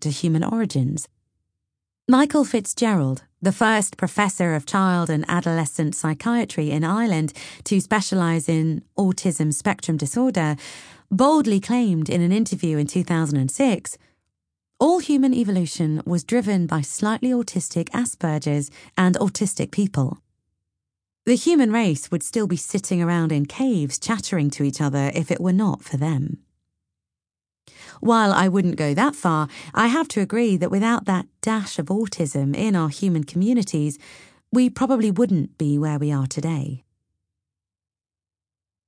to human origins. Michael Fitzgerald, the first professor of child and adolescent psychiatry in Ireland to specialise in autism spectrum disorder, boldly claimed in an interview in 2006 all human evolution was driven by slightly autistic Asperger's and autistic people. The human race would still be sitting around in caves chattering to each other if it were not for them. While I wouldn't go that far, I have to agree that without that dash of autism in our human communities, we probably wouldn't be where we are today.